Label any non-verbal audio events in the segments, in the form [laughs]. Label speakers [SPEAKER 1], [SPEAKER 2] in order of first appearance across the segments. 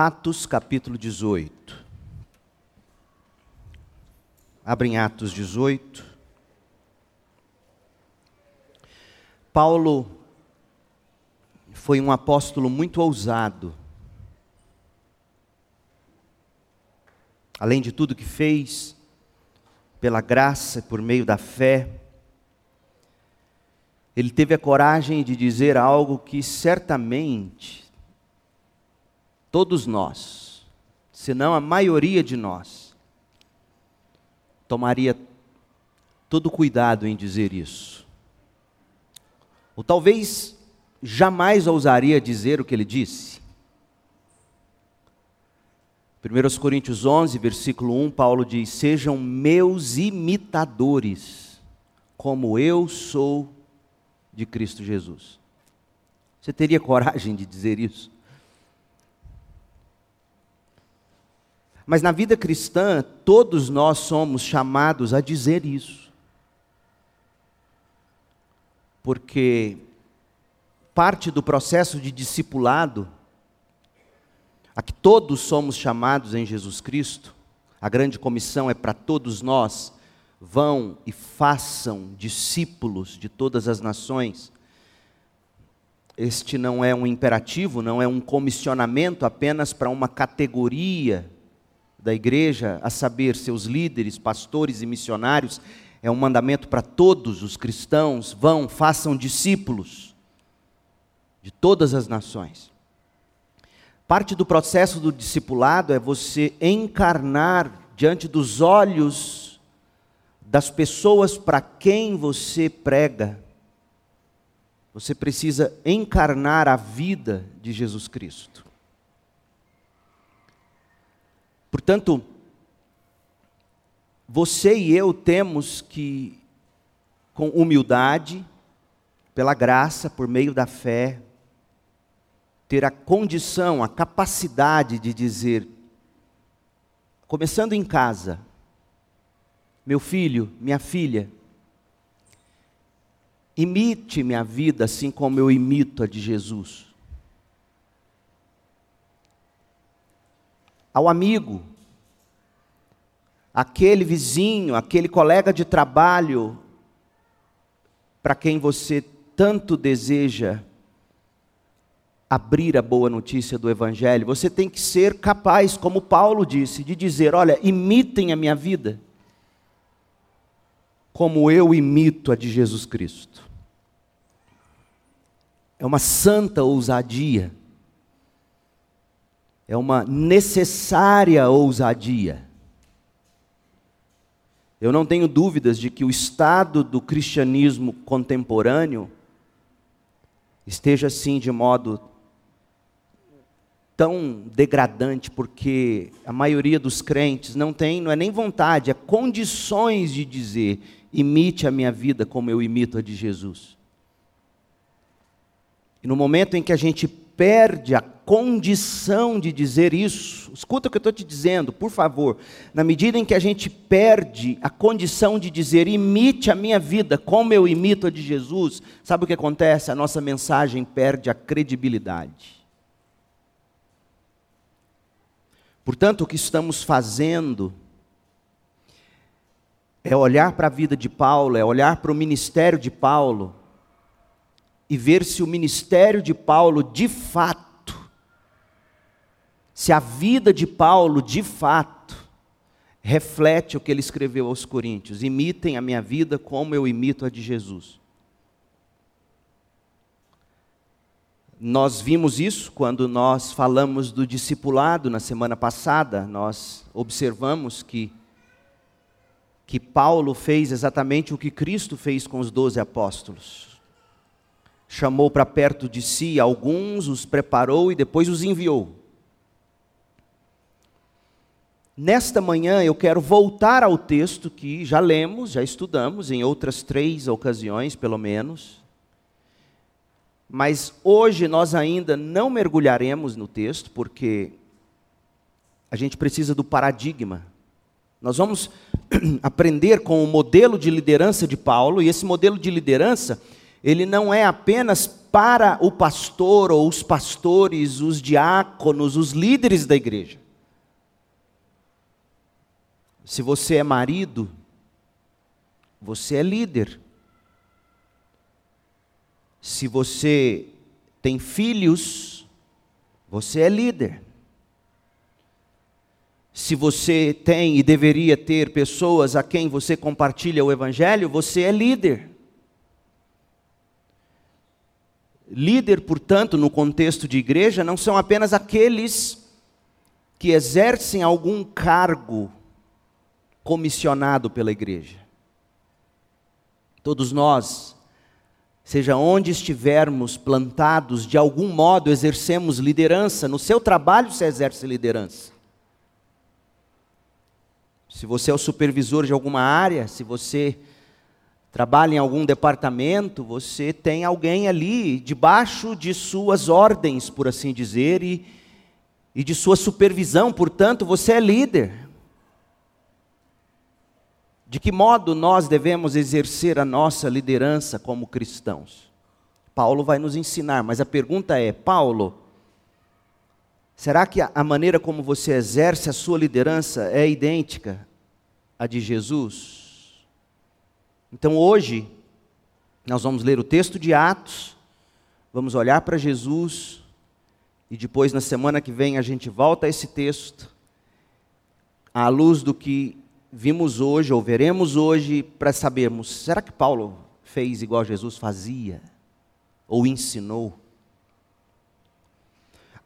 [SPEAKER 1] Atos capítulo 18. Abrem Atos 18. Paulo foi um apóstolo muito ousado. Além de tudo que fez, pela graça, por meio da fé, ele teve a coragem de dizer algo que certamente todos nós, se não a maioria de nós, tomaria todo cuidado em dizer isso. Ou talvez jamais ousaria dizer o que ele disse. 1 Coríntios 11, versículo 1, Paulo diz: Sejam meus imitadores, como eu sou de Cristo Jesus. Você teria coragem de dizer isso? Mas na vida cristã, todos nós somos chamados a dizer isso. Porque parte do processo de discipulado, a que todos somos chamados em Jesus Cristo, a grande comissão é para todos nós, vão e façam discípulos de todas as nações. Este não é um imperativo, não é um comissionamento apenas para uma categoria da igreja, a saber, seus líderes, pastores e missionários, é um mandamento para todos os cristãos: vão, façam discípulos de todas as nações. Parte do processo do discipulado é você encarnar diante dos olhos das pessoas para quem você prega. Você precisa encarnar a vida de Jesus Cristo. Portanto, você e eu temos que, com humildade, pela graça, por meio da fé, ter a condição, a capacidade de dizer, começando em casa, meu filho, minha filha, imite minha vida assim como eu imito a de Jesus. Ao amigo, aquele vizinho, aquele colega de trabalho para quem você tanto deseja abrir a boa notícia do Evangelho, você tem que ser capaz, como Paulo disse, de dizer: olha, imitem a minha vida, como eu imito a de Jesus Cristo. É uma santa ousadia é uma necessária ousadia. Eu não tenho dúvidas de que o estado do cristianismo contemporâneo esteja assim de modo tão degradante, porque a maioria dos crentes não tem, não é nem vontade, é condições de dizer: imite a minha vida como eu imito a de Jesus. E no momento em que a gente perde a condição de dizer isso, escuta o que eu estou te dizendo, por favor. Na medida em que a gente perde a condição de dizer, imite a minha vida como eu imito a de Jesus, sabe o que acontece? A nossa mensagem perde a credibilidade. Portanto, o que estamos fazendo é olhar para a vida de Paulo, é olhar para o ministério de Paulo e ver se o ministério de Paulo de fato, se a vida de Paulo de fato reflete o que ele escreveu aos Coríntios: imitem a minha vida como eu imito a de Jesus. Nós vimos isso quando nós falamos do discipulado na semana passada, nós observamos que que Paulo fez exatamente o que Cristo fez com os doze apóstolos chamou para perto de si alguns, os preparou e depois os enviou. Nesta manhã eu quero voltar ao texto que já lemos, já estudamos em outras três ocasiões, pelo menos. Mas hoje nós ainda não mergulharemos no texto, porque a gente precisa do paradigma. Nós vamos [clears throat] aprender com o modelo de liderança de Paulo, e esse modelo de liderança ele não é apenas para o pastor ou os pastores, os diáconos, os líderes da igreja. Se você é marido, você é líder. Se você tem filhos, você é líder. Se você tem e deveria ter pessoas a quem você compartilha o Evangelho, você é líder. Líder, portanto, no contexto de igreja, não são apenas aqueles que exercem algum cargo comissionado pela igreja. Todos nós, seja onde estivermos plantados, de algum modo exercemos liderança, no seu trabalho se exerce liderança. Se você é o supervisor de alguma área, se você trabalha em algum departamento, você tem alguém ali debaixo de suas ordens, por assim dizer, e, e de sua supervisão, portanto, você é líder. De que modo nós devemos exercer a nossa liderança como cristãos? Paulo vai nos ensinar, mas a pergunta é: Paulo, será que a maneira como você exerce a sua liderança é idêntica a de Jesus. Então hoje, nós vamos ler o texto de Atos, vamos olhar para Jesus, e depois, na semana que vem, a gente volta a esse texto, à luz do que vimos hoje, ou veremos hoje, para sabermos: será que Paulo fez igual Jesus fazia? Ou ensinou?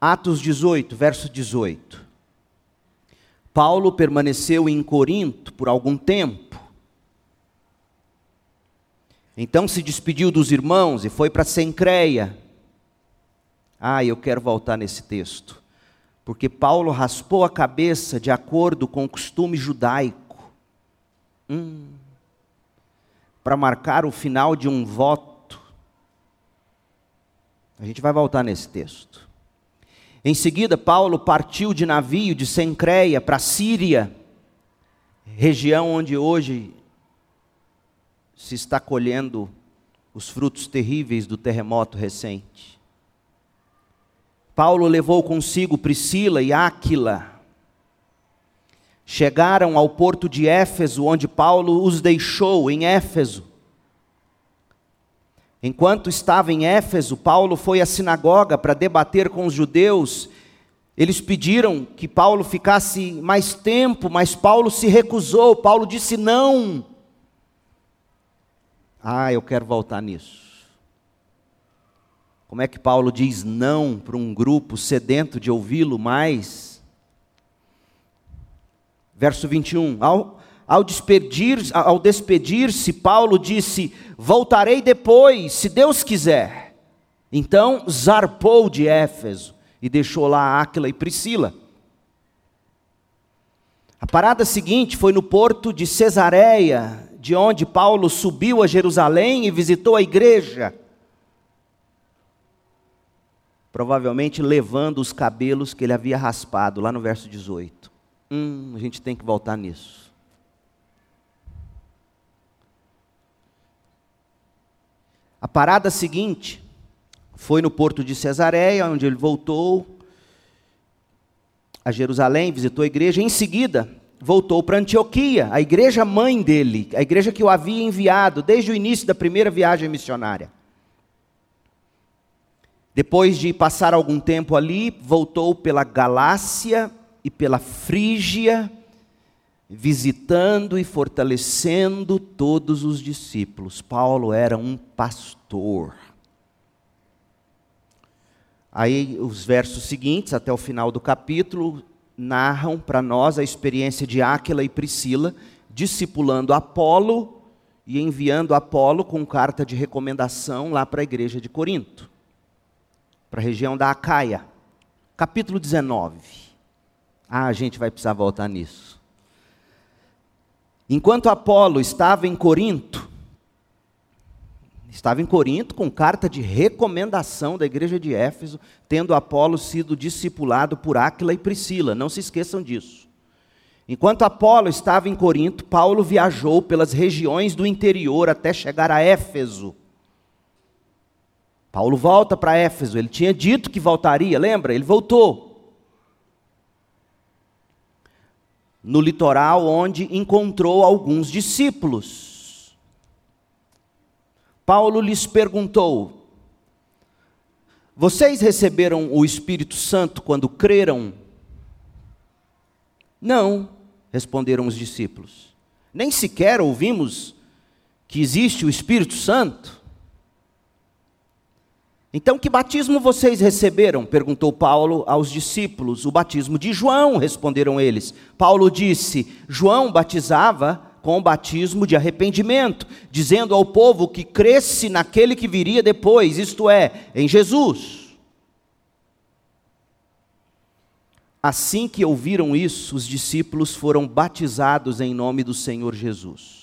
[SPEAKER 1] Atos 18, verso 18. Paulo permaneceu em Corinto por algum tempo. Então se despediu dos irmãos e foi para Sencreia. Ah, eu quero voltar nesse texto. Porque Paulo raspou a cabeça de acordo com o costume judaico. Hum, para marcar o final de um voto. A gente vai voltar nesse texto. Em seguida, Paulo partiu de navio de Sencreia para Síria, região onde hoje se está colhendo os frutos terríveis do terremoto recente. Paulo levou consigo Priscila e Áquila. Chegaram ao porto de Éfeso, onde Paulo os deixou em Éfeso. Enquanto estava em Éfeso, Paulo foi à sinagoga para debater com os judeus. Eles pediram que Paulo ficasse mais tempo, mas Paulo se recusou. Paulo disse não. Ah, eu quero voltar nisso. Como é que Paulo diz não para um grupo sedento de ouvi-lo mais? Verso 21. Ao, ao despedir-se, ao despedir Paulo disse: Voltarei depois, se Deus quiser. Então zarpou de Éfeso e deixou lá Áquila e Priscila. A parada seguinte foi no porto de Cesareia, de onde Paulo subiu a Jerusalém e visitou a igreja. Provavelmente levando os cabelos que ele havia raspado, lá no verso 18. Hum, a gente tem que voltar nisso. A parada seguinte foi no porto de Cesareia, onde ele voltou a Jerusalém, visitou a igreja. Em seguida, voltou para Antioquia, a igreja mãe dele, a igreja que o havia enviado desde o início da primeira viagem missionária. Depois de passar algum tempo ali, voltou pela Galácia e pela Frígia visitando e fortalecendo todos os discípulos. Paulo era um pastor. Aí os versos seguintes, até o final do capítulo, narram para nós a experiência de Áquila e Priscila, discipulando Apolo e enviando Apolo com carta de recomendação lá para a igreja de Corinto, para a região da Acaia. Capítulo 19. Ah, a gente vai precisar voltar nisso. Enquanto Apolo estava em Corinto, estava em Corinto com carta de recomendação da igreja de Éfeso, tendo Apolo sido discipulado por Áquila e Priscila, não se esqueçam disso. Enquanto Apolo estava em Corinto, Paulo viajou pelas regiões do interior até chegar a Éfeso. Paulo volta para Éfeso, ele tinha dito que voltaria, lembra? Ele voltou. No litoral, onde encontrou alguns discípulos. Paulo lhes perguntou: Vocês receberam o Espírito Santo quando creram? Não, responderam os discípulos. Nem sequer ouvimos que existe o Espírito Santo. Então, que batismo vocês receberam? perguntou Paulo aos discípulos. O batismo de João, responderam eles. Paulo disse: João batizava com o batismo de arrependimento, dizendo ao povo que cresce naquele que viria depois, isto é, em Jesus. Assim que ouviram isso, os discípulos foram batizados em nome do Senhor Jesus.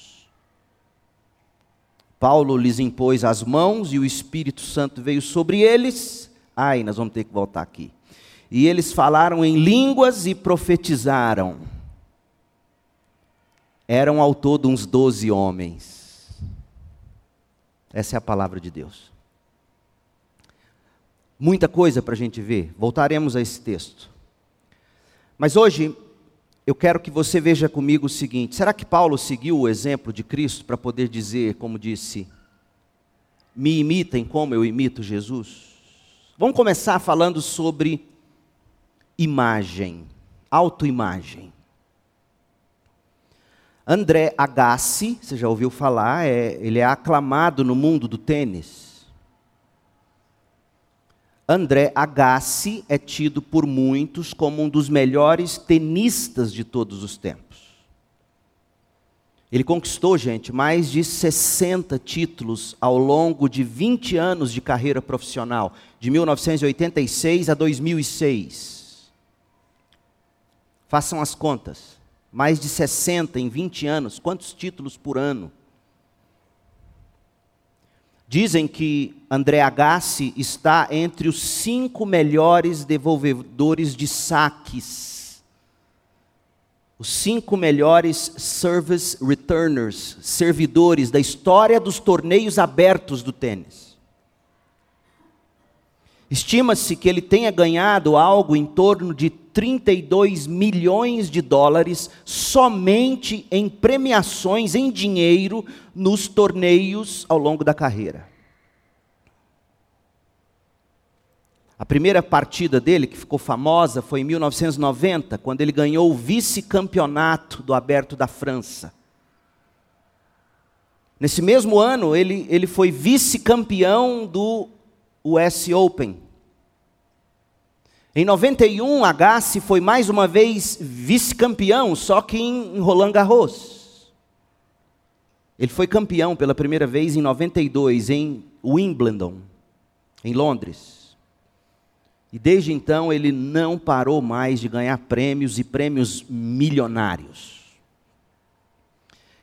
[SPEAKER 1] Paulo lhes impôs as mãos e o Espírito Santo veio sobre eles. Ai, nós vamos ter que voltar aqui. E eles falaram em línguas e profetizaram. Eram ao todo uns doze homens. Essa é a palavra de Deus. Muita coisa para a gente ver. Voltaremos a esse texto. Mas hoje eu quero que você veja comigo o seguinte: será que Paulo seguiu o exemplo de Cristo para poder dizer, como disse, me imitem como eu imito Jesus? Vamos começar falando sobre imagem, autoimagem. André Agassi, você já ouviu falar, é, ele é aclamado no mundo do tênis. André Agassi é tido por muitos como um dos melhores tenistas de todos os tempos. Ele conquistou, gente, mais de 60 títulos ao longo de 20 anos de carreira profissional, de 1986 a 2006. Façam as contas. Mais de 60 em 20 anos, quantos títulos por ano? Dizem que André Agassi está entre os cinco melhores devolvedores de saques. Os cinco melhores service returners, servidores da história dos torneios abertos do tênis. Estima-se que ele tenha ganhado algo em torno de 32 milhões de dólares somente em premiações em dinheiro nos torneios ao longo da carreira. A primeira partida dele, que ficou famosa, foi em 1990, quando ele ganhou o vice-campeonato do Aberto da França. Nesse mesmo ano, ele, ele foi vice-campeão do US Open. Em 91, Agassi foi mais uma vez vice-campeão, só que em Roland Garros. Ele foi campeão pela primeira vez em 92 em Wimbledon, em Londres. E desde então ele não parou mais de ganhar prêmios e prêmios milionários.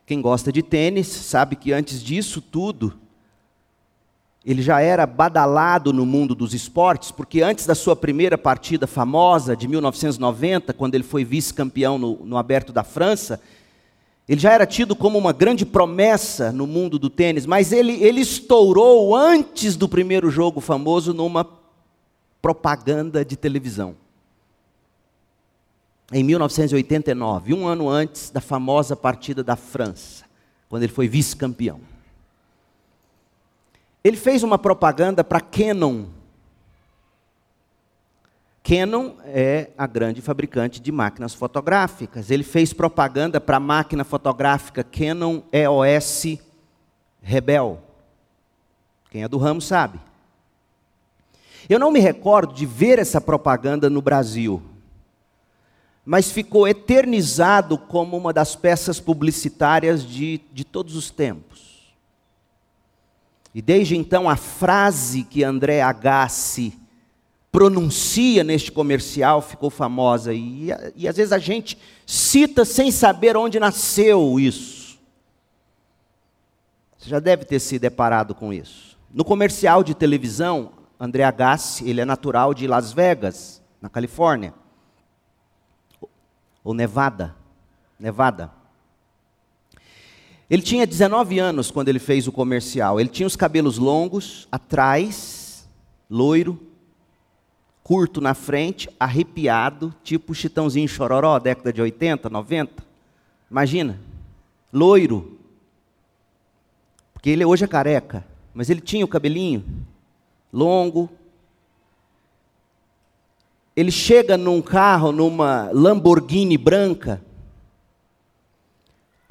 [SPEAKER 1] Quem gosta de tênis sabe que antes disso tudo, ele já era badalado no mundo dos esportes, porque antes da sua primeira partida famosa, de 1990, quando ele foi vice-campeão no, no Aberto da França, ele já era tido como uma grande promessa no mundo do tênis, mas ele, ele estourou antes do primeiro jogo famoso numa propaganda de televisão. Em 1989, um ano antes da famosa partida da França, quando ele foi vice-campeão. Ele fez uma propaganda para Canon. Canon é a grande fabricante de máquinas fotográficas. Ele fez propaganda para a máquina fotográfica Canon EOS Rebel. Quem é do ramo sabe. Eu não me recordo de ver essa propaganda no Brasil, mas ficou eternizado como uma das peças publicitárias de, de todos os tempos. E desde então a frase que André Agassi pronuncia neste comercial ficou famosa. E, e às vezes a gente cita sem saber onde nasceu isso. Você já deve ter se deparado com isso. No comercial de televisão, André Agassi, ele é natural de Las Vegas, na Califórnia. Ou Nevada. Nevada. Ele tinha 19 anos quando ele fez o comercial. Ele tinha os cabelos longos atrás, loiro, curto na frente, arrepiado, tipo Chitãozinho Chororó, década de 80, 90. Imagina, loiro. Porque ele hoje é careca, mas ele tinha o cabelinho longo. Ele chega num carro, numa Lamborghini branca.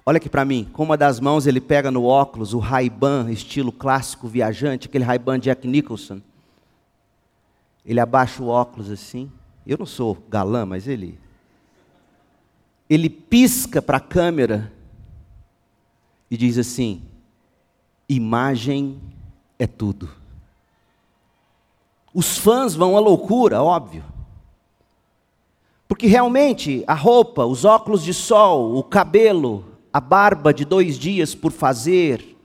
[SPEAKER 1] Olha aqui para mim, com uma das mãos ele pega no óculos o Ray-Ban, estilo clássico viajante, aquele Ray-Ban Jack Nicholson. Ele abaixa o óculos assim. Eu não sou galã, mas ele. Ele pisca para a câmera e diz assim: imagem é tudo. Os fãs vão à loucura, óbvio. Porque realmente a roupa, os óculos de sol, o cabelo, a barba de dois dias por fazer,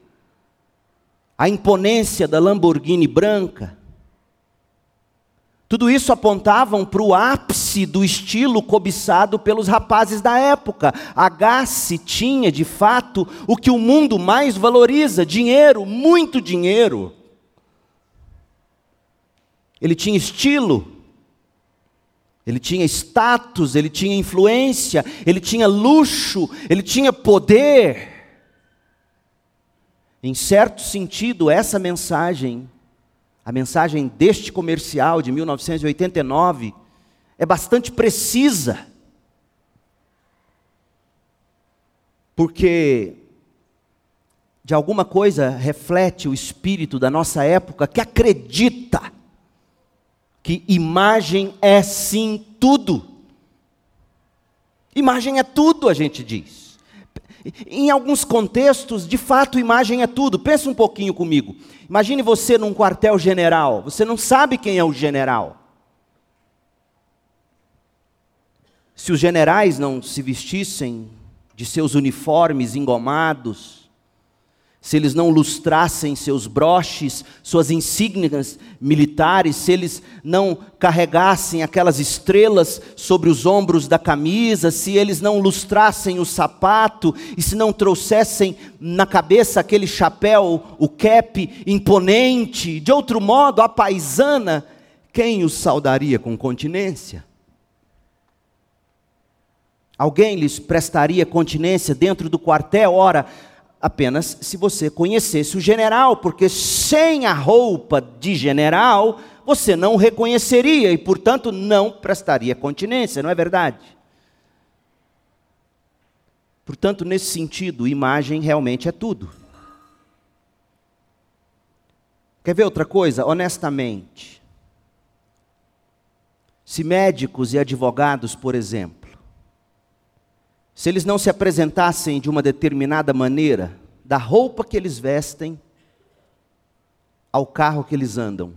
[SPEAKER 1] a imponência da Lamborghini branca, tudo isso apontavam para o ápice do estilo cobiçado pelos rapazes da época. Agassi tinha, de fato, o que o mundo mais valoriza: dinheiro, muito dinheiro. Ele tinha estilo, ele tinha status, ele tinha influência, ele tinha luxo, ele tinha poder. Em certo sentido, essa mensagem a mensagem deste comercial de 1989 é bastante precisa. Porque de alguma coisa reflete o espírito da nossa época que acredita que imagem é sim tudo. Imagem é tudo, a gente diz. Em alguns contextos, de fato, imagem é tudo. Pensa um pouquinho comigo. Imagine você num quartel-general. Você não sabe quem é o general. Se os generais não se vestissem de seus uniformes engomados, se eles não lustrassem seus broches, suas insígnias militares, se eles não carregassem aquelas estrelas sobre os ombros da camisa, se eles não lustrassem o sapato e se não trouxessem na cabeça aquele chapéu, o cap imponente, de outro modo, a paisana, quem os saudaria com continência? Alguém lhes prestaria continência dentro do quartel? Ora, apenas se você conhecesse o general, porque sem a roupa de general, você não o reconheceria e, portanto, não prestaria continência, não é verdade? Portanto, nesse sentido, imagem realmente é tudo. Quer ver outra coisa? Honestamente, se médicos e advogados, por exemplo, se eles não se apresentassem de uma determinada maneira, da roupa que eles vestem ao carro que eles andam,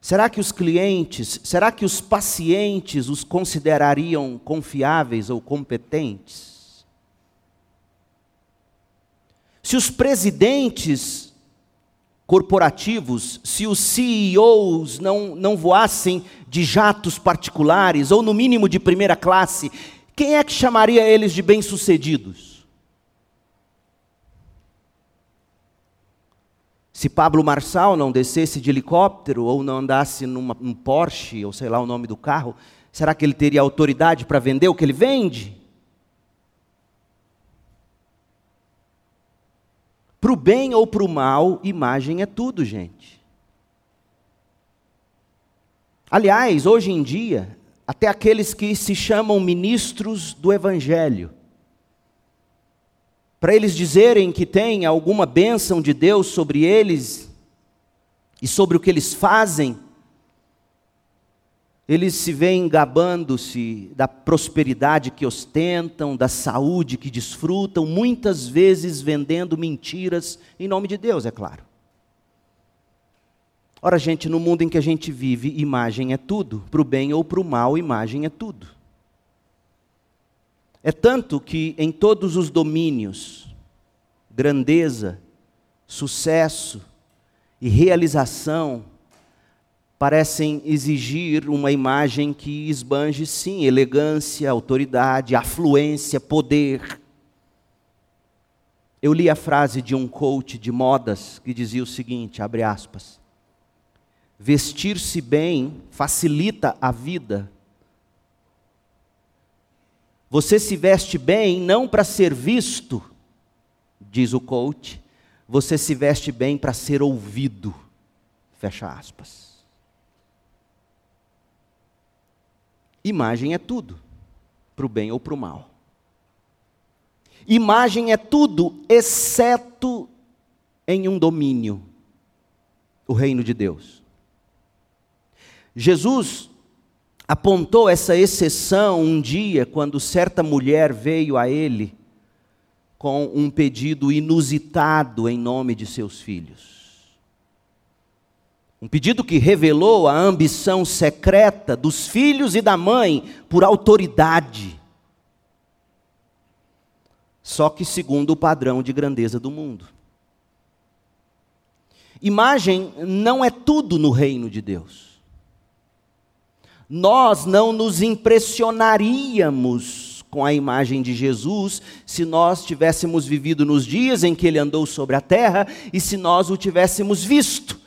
[SPEAKER 1] será que os clientes, será que os pacientes os considerariam confiáveis ou competentes? Se os presidentes corporativos, se os CEOs não, não voassem de jatos particulares, ou no mínimo de primeira classe, quem é que chamaria eles de bem-sucedidos? Se Pablo Marçal não descesse de helicóptero, ou não andasse num Porsche, ou sei lá o nome do carro, será que ele teria autoridade para vender o que ele vende? Para o bem ou para o mal, imagem é tudo, gente. Aliás, hoje em dia, até aqueles que se chamam ministros do Evangelho, para eles dizerem que tem alguma bênção de Deus sobre eles e sobre o que eles fazem, eles se veem gabando-se da prosperidade que ostentam, da saúde que desfrutam, muitas vezes vendendo mentiras em nome de Deus, é claro. Ora, gente, no mundo em que a gente vive, imagem é tudo, para o bem ou para o mal, imagem é tudo. É tanto que em todos os domínios, grandeza, sucesso e realização, parecem exigir uma imagem que esbanje, sim, elegância, autoridade, afluência, poder. Eu li a frase de um coach de modas que dizia o seguinte, abre aspas, vestir-se bem facilita a vida. Você se veste bem não para ser visto, diz o coach, você se veste bem para ser ouvido. Fecha aspas. Imagem é tudo, para o bem ou para o mal. Imagem é tudo, exceto em um domínio o reino de Deus. Jesus apontou essa exceção um dia quando certa mulher veio a ele com um pedido inusitado em nome de seus filhos. Um pedido que revelou a ambição secreta dos filhos e da mãe por autoridade. Só que segundo o padrão de grandeza do mundo. Imagem não é tudo no reino de Deus. Nós não nos impressionaríamos com a imagem de Jesus se nós tivéssemos vivido nos dias em que ele andou sobre a terra e se nós o tivéssemos visto.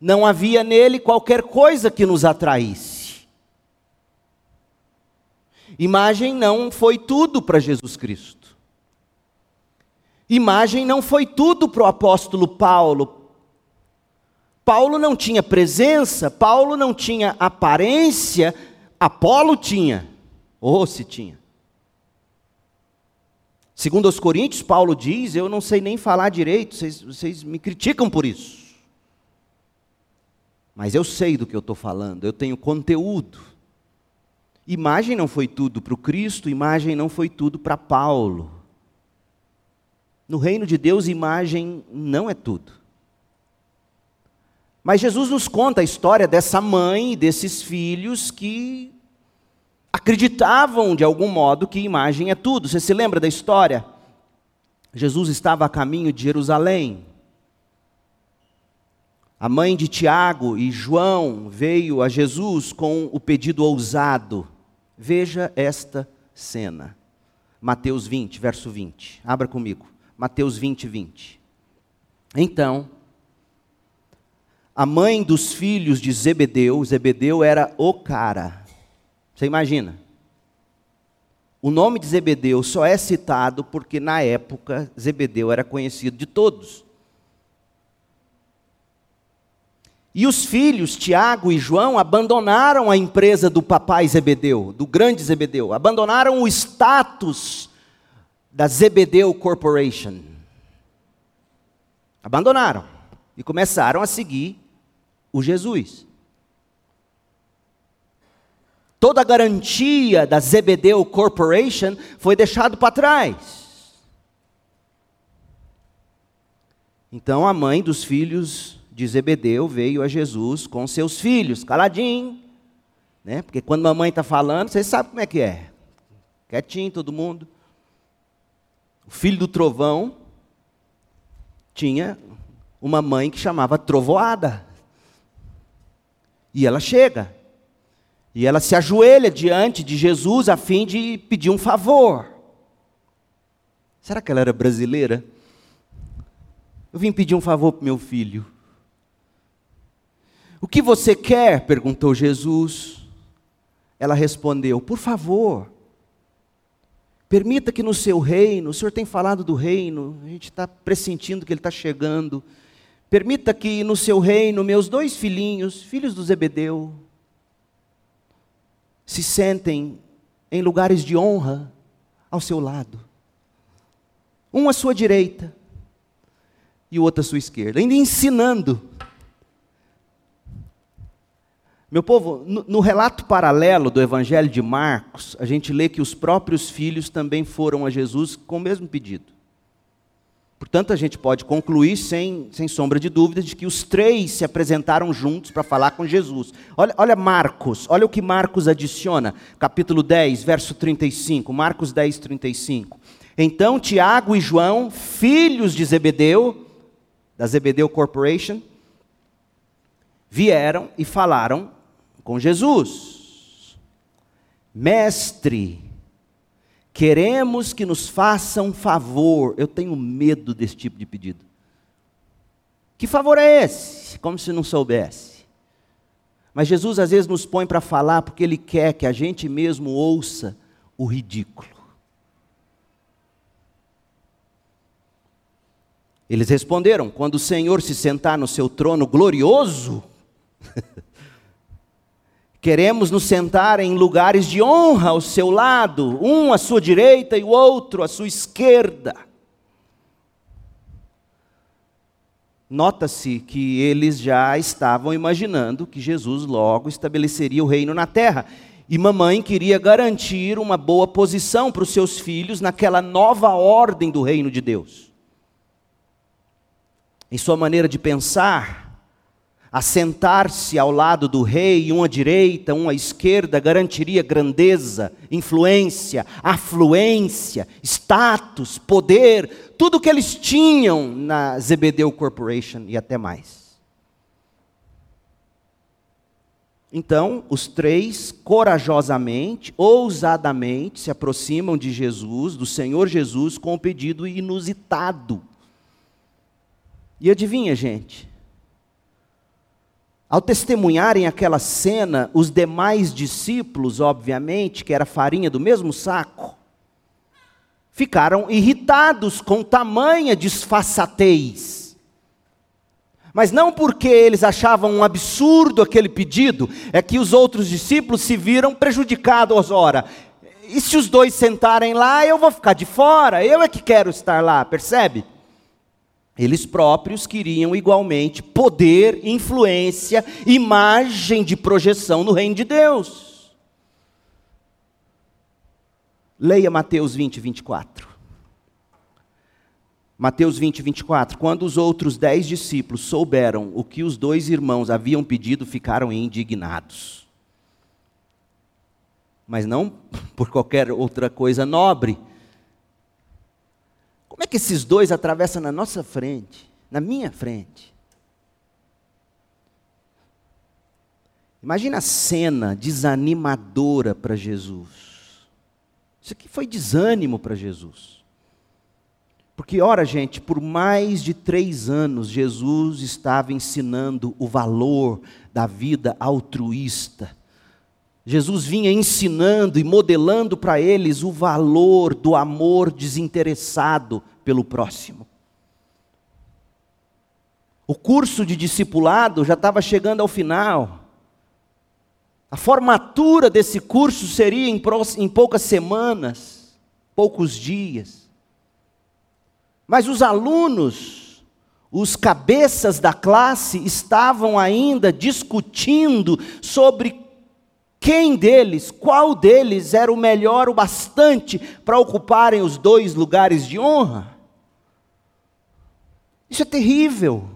[SPEAKER 1] Não havia nele qualquer coisa que nos atraísse. Imagem não foi tudo para Jesus Cristo. Imagem não foi tudo para o apóstolo Paulo, Paulo não tinha presença, Paulo não tinha aparência, Apolo tinha. Ou oh, se tinha. Segundo os Coríntios, Paulo diz: Eu não sei nem falar direito, vocês, vocês me criticam por isso. Mas eu sei do que eu estou falando, eu tenho conteúdo. Imagem não foi tudo para o Cristo, imagem não foi tudo para Paulo. No reino de Deus, imagem não é tudo. Mas Jesus nos conta a história dessa mãe e desses filhos que acreditavam de algum modo que imagem é tudo. Você se lembra da história? Jesus estava a caminho de Jerusalém. A mãe de Tiago e João veio a Jesus com o pedido ousado. Veja esta cena. Mateus 20, verso 20. Abra comigo. Mateus 20, 20. Então, a mãe dos filhos de Zebedeu, Zebedeu era o cara. Você imagina? O nome de Zebedeu só é citado porque na época Zebedeu era conhecido de todos. E os filhos, Tiago e João, abandonaram a empresa do papai Zebedeu, do grande Zebedeu, abandonaram o status da Zebedeu Corporation. Abandonaram e começaram a seguir o Jesus. Toda a garantia da Zebedeu Corporation foi deixado para trás. Então a mãe dos filhos de Zebedeu veio a Jesus com seus filhos, caladinho, né? Porque quando a mãe está falando, vocês sabem como é que é. Quietinho todo mundo. O filho do trovão tinha uma mãe que chamava trovoada. E ela chega. E ela se ajoelha diante de Jesus a fim de pedir um favor. Será que ela era brasileira? Eu vim pedir um favor para meu filho. O que você quer? perguntou Jesus. Ela respondeu: Por favor, permita que no seu reino, o senhor tem falado do reino, a gente está pressentindo que ele está chegando. Permita que no seu reino meus dois filhinhos, filhos do Zebedeu, se sentem em lugares de honra ao seu lado. Um à sua direita e o outro à sua esquerda, ainda ensinando. Meu povo, no, relato paralelo do Evangelho de Marcos, a gente lê que os próprios filhos também foram a Jesus com o mesmo pedido. Portanto, a gente pode concluir sem, sem sombra de dúvidas de que os três se apresentaram juntos para falar com Jesus. Olha, olha Marcos, olha o que Marcos adiciona, capítulo 10, verso 35. Marcos 10, 35. Então Tiago e João, filhos de Zebedeu, da Zebedeu Corporation, vieram e falaram com Jesus. Mestre, Queremos que nos façam um favor. Eu tenho medo desse tipo de pedido. Que favor é esse? Como se não soubesse. Mas Jesus às vezes nos põe para falar porque Ele quer que a gente mesmo ouça o ridículo. Eles responderam: quando o Senhor se sentar no seu trono glorioso, [laughs] queremos nos sentar em lugares de honra ao seu lado, um à sua direita e o outro à sua esquerda. Nota-se que eles já estavam imaginando que Jesus logo estabeleceria o reino na terra. E mamãe queria garantir uma boa posição para os seus filhos naquela nova ordem do reino de Deus. Em sua maneira de pensar, assentar-se ao lado do rei, um à direita, um à esquerda, garantiria grandeza, influência, afluência, status, poder, tudo que eles tinham na Zebedeu Corporation e até mais. Então, os três, corajosamente, ousadamente, se aproximam de Jesus, do Senhor Jesus, com um pedido inusitado. E adivinha, gente? Ao testemunharem aquela cena, os demais discípulos, obviamente, que era farinha do mesmo saco, ficaram irritados com tamanha disfarçatez. Mas não porque eles achavam um absurdo aquele pedido, é que os outros discípulos se viram prejudicados. Ora, e se os dois sentarem lá, eu vou ficar de fora, eu é que quero estar lá, percebe? Eles próprios queriam igualmente poder, influência, imagem de projeção no reino de Deus. Leia Mateus 20, 24. Mateus 20, 24. Quando os outros dez discípulos souberam o que os dois irmãos haviam pedido, ficaram indignados. Mas não [laughs] por qualquer outra coisa nobre. Como é que esses dois atravessam na nossa frente, na minha frente? Imagina a cena desanimadora para Jesus. Isso aqui foi desânimo para Jesus. Porque, ora, gente, por mais de três anos, Jesus estava ensinando o valor da vida altruísta. Jesus vinha ensinando e modelando para eles o valor do amor desinteressado pelo próximo. O curso de discipulado já estava chegando ao final. A formatura desse curso seria em, poucas semanas, poucos dias. Mas os alunos, os cabeças da classe, estavam ainda discutindo sobre quem deles, qual deles era o melhor o bastante para ocuparem os dois lugares de honra. Isso é terrível.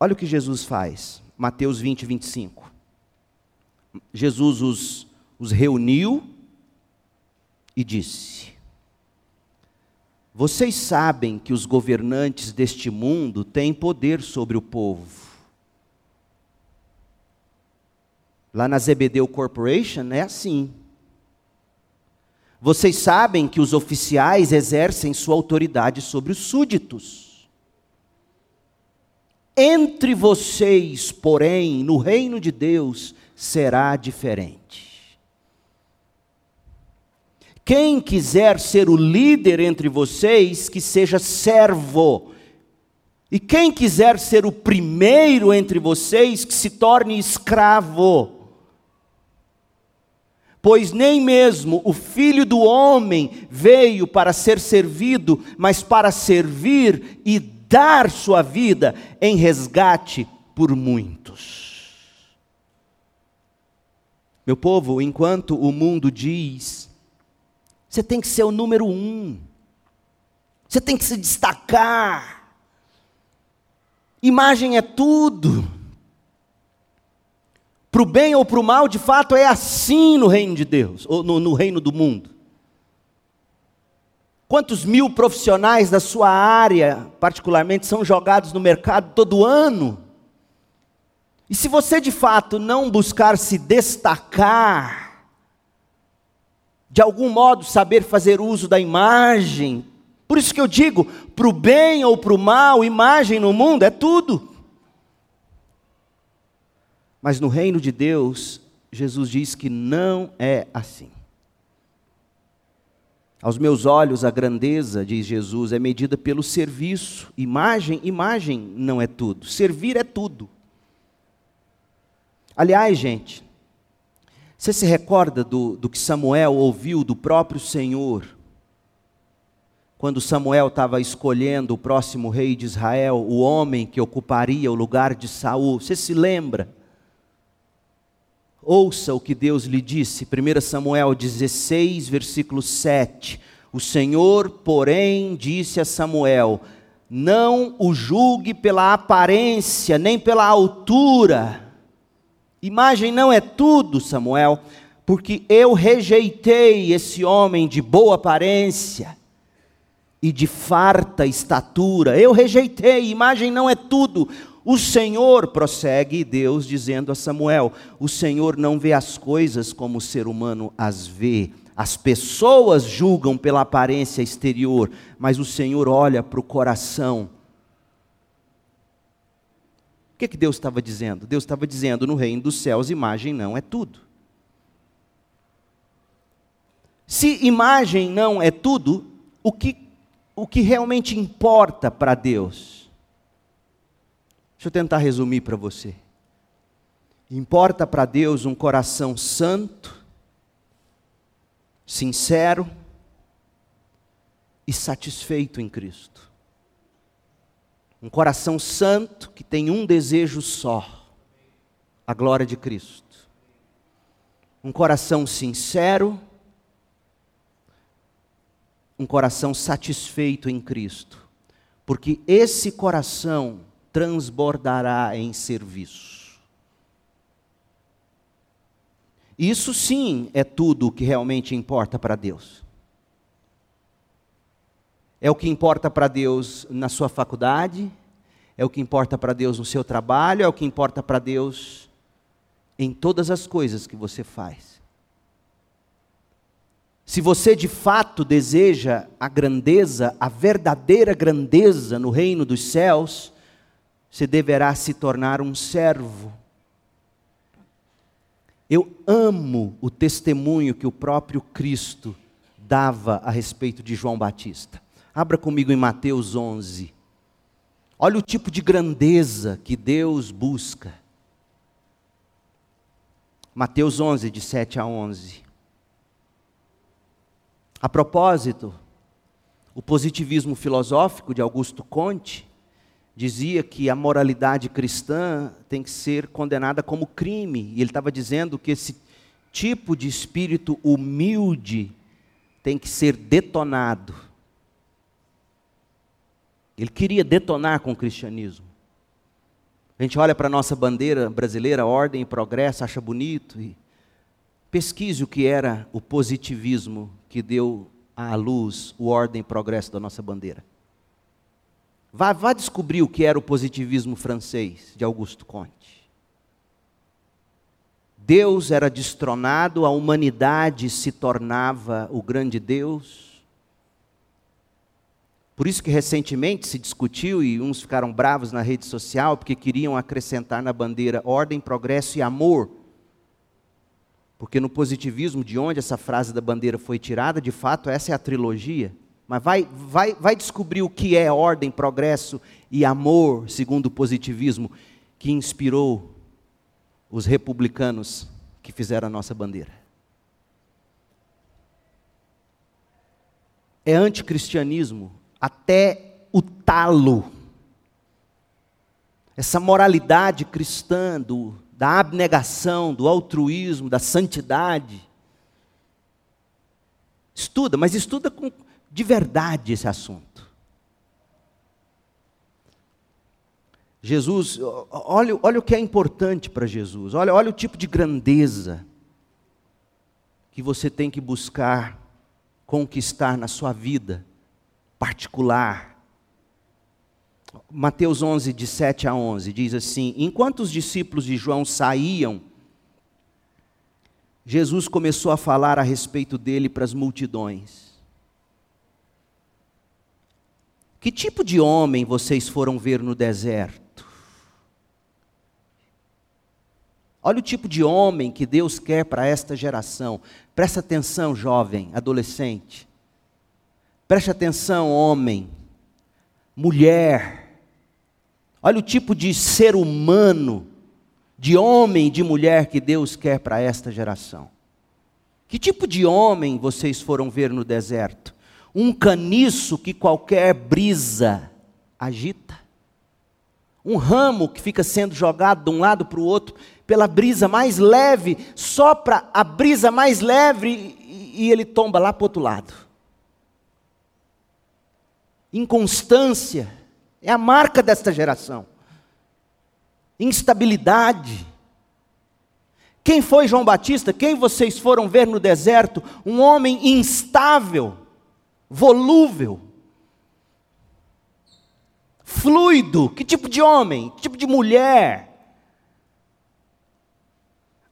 [SPEAKER 1] Olha o que Jesus faz. Mateus 20, 25. Jesus os, os reuniu e disse: Vocês sabem que os governantes deste mundo têm poder sobre o povo. Lá na Zebedeu Corporation é assim. Vocês sabem que os oficiais exercem sua autoridade sobre os súditos. Entre vocês, porém, no reino de Deus, será diferente. Quem quiser ser o líder entre vocês, que seja servo. E quem quiser ser o primeiro entre vocês, que se torne escravo. Pois nem mesmo o filho do homem veio para ser servido, mas para servir e dar sua vida em resgate por muitos. Meu povo, enquanto o mundo diz, você tem que ser o número um, você tem que se destacar, imagem é tudo. Para o bem ou para o mal, de fato é assim no reino de Deus, ou no, no reino do mundo. Quantos mil profissionais da sua área, particularmente, são jogados no mercado todo ano? E se você de fato não buscar se destacar, de algum modo saber fazer uso da imagem, por isso que eu digo, para o bem ou para o mal, imagem no mundo é tudo. Mas no reino de Deus, Jesus diz que não é assim. Aos meus olhos, a grandeza, diz Jesus, é medida pelo serviço. Imagem, imagem não é tudo. Servir é tudo. Aliás, gente, você se recorda do, do que Samuel ouviu do próprio Senhor? Quando Samuel estava escolhendo o próximo rei de Israel, o homem que ocuparia o lugar de Saul. Você se lembra? Ouça o que Deus lhe disse, 1 Samuel 16, versículo 7. O Senhor, porém, disse a Samuel: Não o julgue pela aparência, nem pela altura. Imagem não é tudo, Samuel, porque eu rejeitei esse homem de boa aparência e de farta estatura. Eu rejeitei, imagem não é tudo. O Senhor, prossegue Deus dizendo a Samuel: o Senhor não vê as coisas como o ser humano as vê. As pessoas julgam pela aparência exterior, mas o Senhor olha para o coração. O que, que Deus estava dizendo? Deus estava dizendo: no reino dos céus, imagem não é tudo. Se imagem não é tudo, o que, o que realmente importa para Deus? Deixa eu tentar resumir para você. Importa para Deus um coração santo, sincero e satisfeito em Cristo. Um coração santo que tem um desejo só: a glória de Cristo. Um coração sincero, um coração satisfeito em Cristo. Porque esse coração transbordará em serviço. Isso sim é tudo o que realmente importa para Deus. É o que importa para Deus na sua faculdade, é o que importa para Deus no seu trabalho, é o que importa para Deus em todas as coisas que você faz. Se você de fato deseja a grandeza, a verdadeira grandeza no reino dos céus, você deverá se tornar um servo. Eu amo o testemunho que o próprio Cristo dava a respeito de João Batista. Abra comigo em Mateus 11. Olha o tipo de grandeza que Deus busca. Mateus 11, de 7 a 11. A propósito, o positivismo filosófico de Augusto Conte dizia que a moralidade cristã tem que ser condenada como crime, e ele estava dizendo que esse tipo de espírito humilde tem que ser detonado. Ele queria detonar com o cristianismo. A gente olha para a nossa bandeira brasileira, ordem e progresso, acha bonito. E pesquise o que era o positivismo que deu à luz o ordem e progresso da nossa bandeira. Vá, vá descobrir o que era o positivismo francês de Augusto Comte. Deus era destronado, a humanidade se tornava o grande Deus. Por isso que recentemente se discutiu e uns ficaram bravos na rede social porque queriam acrescentar na bandeira ordem, progresso e amor. Porque no positivismo, de onde essa frase da bandeira foi tirada, de fato essa é a trilogia. Mas vai, vai, vai descobrir o que é ordem, progresso e amor, segundo o positivismo, que inspirou os republicanos que fizeram a nossa bandeira. É anticristianismo até o talo. Essa moralidade cristã do, da abnegação, do altruísmo, da santidade. Estuda, mas estuda com, de verdade esse assunto. Jesus, olha, olha o que é importante para Jesus, olha, olha o tipo de grandeza que você tem que buscar conquistar na sua vida particular. Mateus 11, de 7 a 11, diz assim: Enquanto os discípulos de João saíam, Jesus começou a falar a respeito dele para as multidões. Que tipo de homem vocês foram ver no deserto? Olha o tipo de homem que Deus quer para esta geração. Presta atenção, jovem, adolescente. Preste atenção, homem, mulher. Olha o tipo de ser humano, de homem, de mulher que Deus quer para esta geração. Que tipo de homem vocês foram ver no deserto? Um caniço que qualquer brisa agita? Um ramo que fica sendo jogado de um lado para o outro pela brisa mais leve, sopra a brisa mais leve e ele tomba lá para o outro lado. Inconstância é a marca desta geração. Instabilidade quem foi João Batista? Quem vocês foram ver no deserto? Um homem instável, volúvel, fluido. Que tipo de homem? Que tipo de mulher?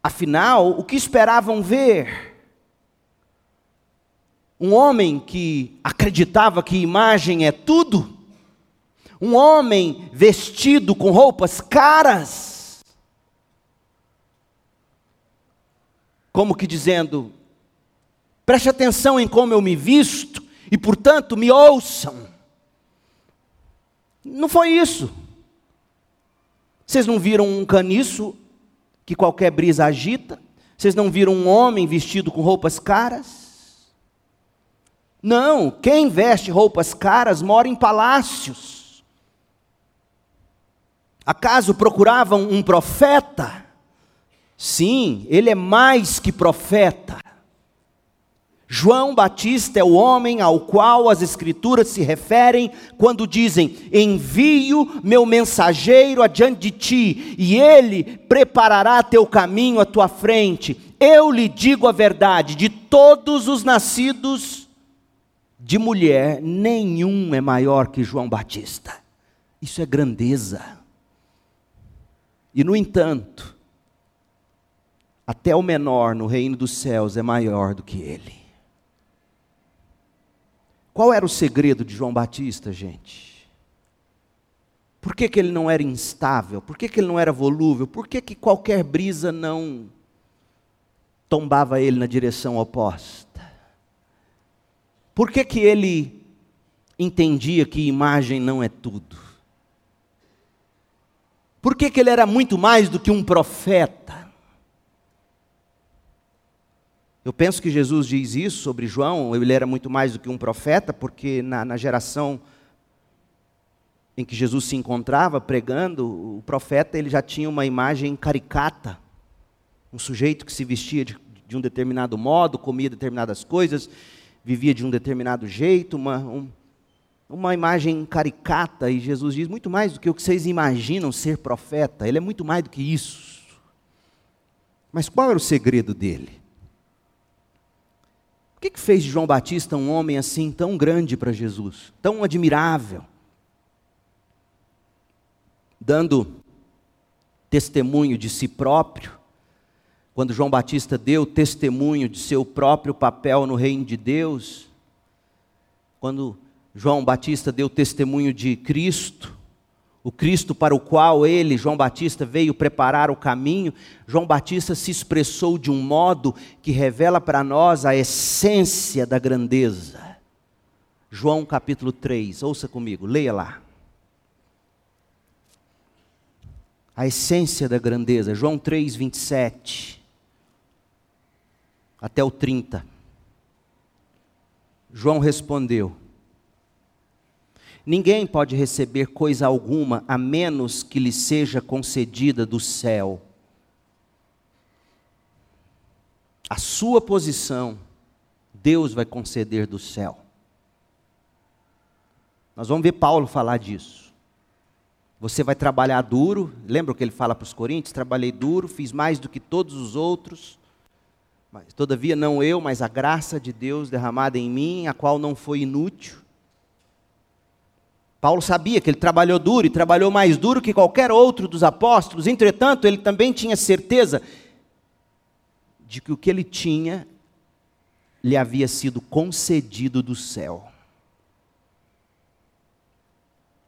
[SPEAKER 1] Afinal, o que esperavam ver? Um homem que acreditava que imagem é tudo? Um homem vestido com roupas caras? como que dizendo: preste atenção em como eu me visto e, portanto, me ouçam. Não foi isso. Vocês não viram um caniço que qualquer brisa agita? Vocês não viram um homem vestido com roupas caras? Não, quem veste roupas caras mora em palácios. Acaso procuravam um profeta? Sim, ele é mais que profeta. João Batista é o homem ao qual as Escrituras se referem quando dizem: Envio meu mensageiro adiante de ti, e ele preparará teu caminho à tua frente. Eu lhe digo a verdade: de todos os nascidos de mulher, nenhum é maior que João Batista. Isso é grandeza. E, no entanto, até o menor no reino dos céus é maior do que ele. Qual era o segredo de João Batista, gente? Por que, que ele não era instável? Por que, que ele não era volúvel? Por que, que qualquer brisa não tombava ele na direção oposta? Por que, que ele entendia que imagem não é tudo? Por que, que ele era muito mais do que um profeta? Eu penso que Jesus diz isso sobre João, ele era muito mais do que um profeta, porque na, na geração em que Jesus se encontrava pregando, o profeta ele já tinha uma imagem caricata, um sujeito que se vestia de, de um determinado modo, comia determinadas coisas, vivia de um determinado jeito, uma, um, uma imagem caricata, e Jesus diz muito mais do que o que vocês imaginam ser profeta, ele é muito mais do que isso. Mas qual era o segredo dele? Que, que fez de João Batista um homem assim tão grande para Jesus, tão admirável? Dando testemunho de si próprio, quando João Batista deu testemunho de seu próprio papel no reino de Deus, quando João Batista deu testemunho de Cristo, o Cristo para o qual ele, João Batista, veio preparar o caminho, João Batista se expressou de um modo que revela para nós a essência da grandeza. João capítulo 3, ouça comigo, leia lá. A essência da grandeza, João 3, 27 até o 30. João respondeu: Ninguém pode receber coisa alguma a menos que lhe seja concedida do céu. A sua posição, Deus vai conceder do céu. Nós vamos ver Paulo falar disso. Você vai trabalhar duro, lembra o que ele fala para os Coríntios? Trabalhei duro, fiz mais do que todos os outros, mas todavia não eu, mas a graça de Deus derramada em mim, a qual não foi inútil. Paulo sabia que ele trabalhou duro e trabalhou mais duro que qualquer outro dos apóstolos, entretanto, ele também tinha certeza de que o que ele tinha lhe havia sido concedido do céu.